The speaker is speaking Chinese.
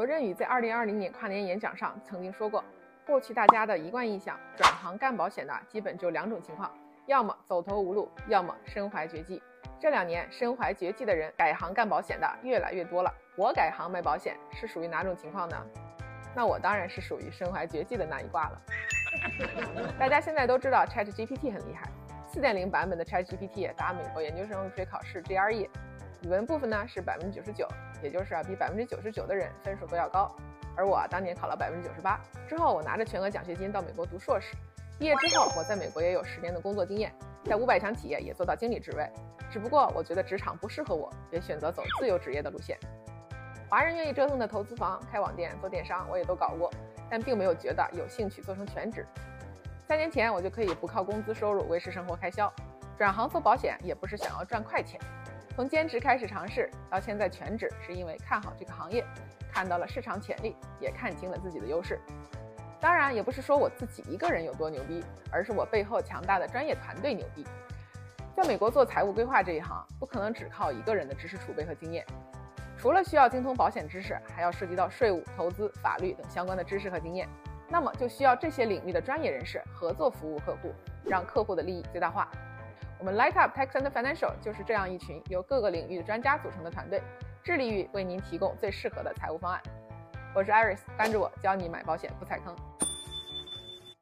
罗振宇在2020年跨年演讲上曾经说过，过去大家的一贯印象，转行干保险的基本就两种情况，要么走投无路，要么身怀绝技。这两年身怀绝技的人改行干保险的越来越多了。我改行卖保险是属于哪种情况呢？那我当然是属于身怀绝技的那一挂了。大家现在都知道 ChatGPT 很厉害，四点零版本的 ChatGPT 答美国研究生入学考试 GRE。语文部分呢是百分之九十九，也就是啊比百分之九十九的人分数都要高。而我当年考了百分之九十八，之后我拿着全额奖学金到美国读硕士。毕业之后，我在美国也有十年的工作经验，在五百强企业也做到经理职位。只不过我觉得职场不适合我，也选择走自由职业的路线。华人愿意折腾的投资房、开网店、做电商，我也都搞过，但并没有觉得有兴趣做成全职。三年前我就可以不靠工资收入维持生活开销，转行做保险也不是想要赚快钱。从兼职开始尝试，到现在全职，是因为看好这个行业，看到了市场潜力，也看清了自己的优势。当然，也不是说我自己一个人有多牛逼，而是我背后强大的专业团队牛逼。在美国做财务规划这一行，不可能只靠一个人的知识储备和经验，除了需要精通保险知识，还要涉及到税务、投资、法律等相关的知识和经验。那么就需要这些领域的专业人士合作服务客户，让客户的利益最大化。我们 Light Up Tax and Financial 就是这样一群由各个领域的专家组成的团队，致力于为您提供最适合的财务方案。我是 Iris，关注我教你买保险不踩坑。